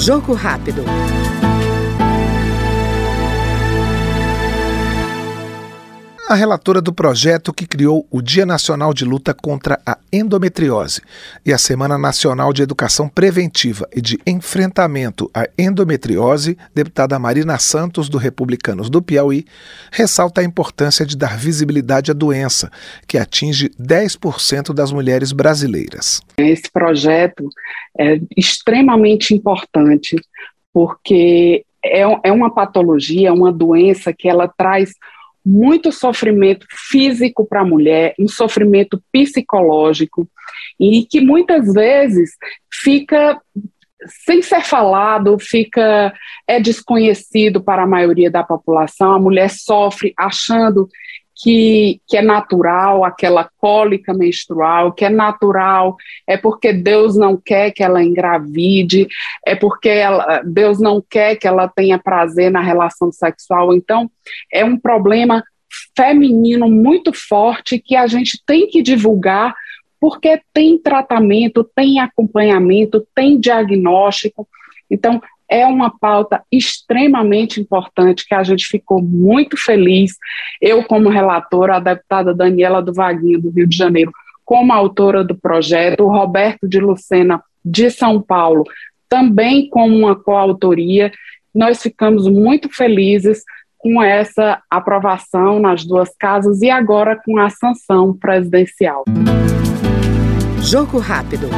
Jogo rápido. A relatora do projeto que criou o Dia Nacional de Luta contra a Endometriose e a Semana Nacional de Educação Preventiva e de Enfrentamento à Endometriose, deputada Marina Santos, do Republicanos do Piauí, ressalta a importância de dar visibilidade à doença, que atinge 10% das mulheres brasileiras. Esse projeto é extremamente importante porque é, é uma patologia, é uma doença que ela traz muito sofrimento físico para a mulher, um sofrimento psicológico, e que muitas vezes fica sem ser falado, fica é desconhecido para a maioria da população. A mulher sofre achando que, que é natural, aquela cólica menstrual, que é natural, é porque Deus não quer que ela engravide, é porque ela, Deus não quer que ela tenha prazer na relação sexual. Então, é um problema feminino muito forte que a gente tem que divulgar, porque tem tratamento, tem acompanhamento, tem diagnóstico. Então, é uma pauta extremamente importante que a gente ficou muito feliz. Eu, como relatora, a deputada Daniela do Vaguinho, do Rio de Janeiro, como autora do projeto, o Roberto de Lucena, de São Paulo, também como uma coautoria. Nós ficamos muito felizes com essa aprovação nas duas casas e agora com a sanção presidencial. Jogo rápido.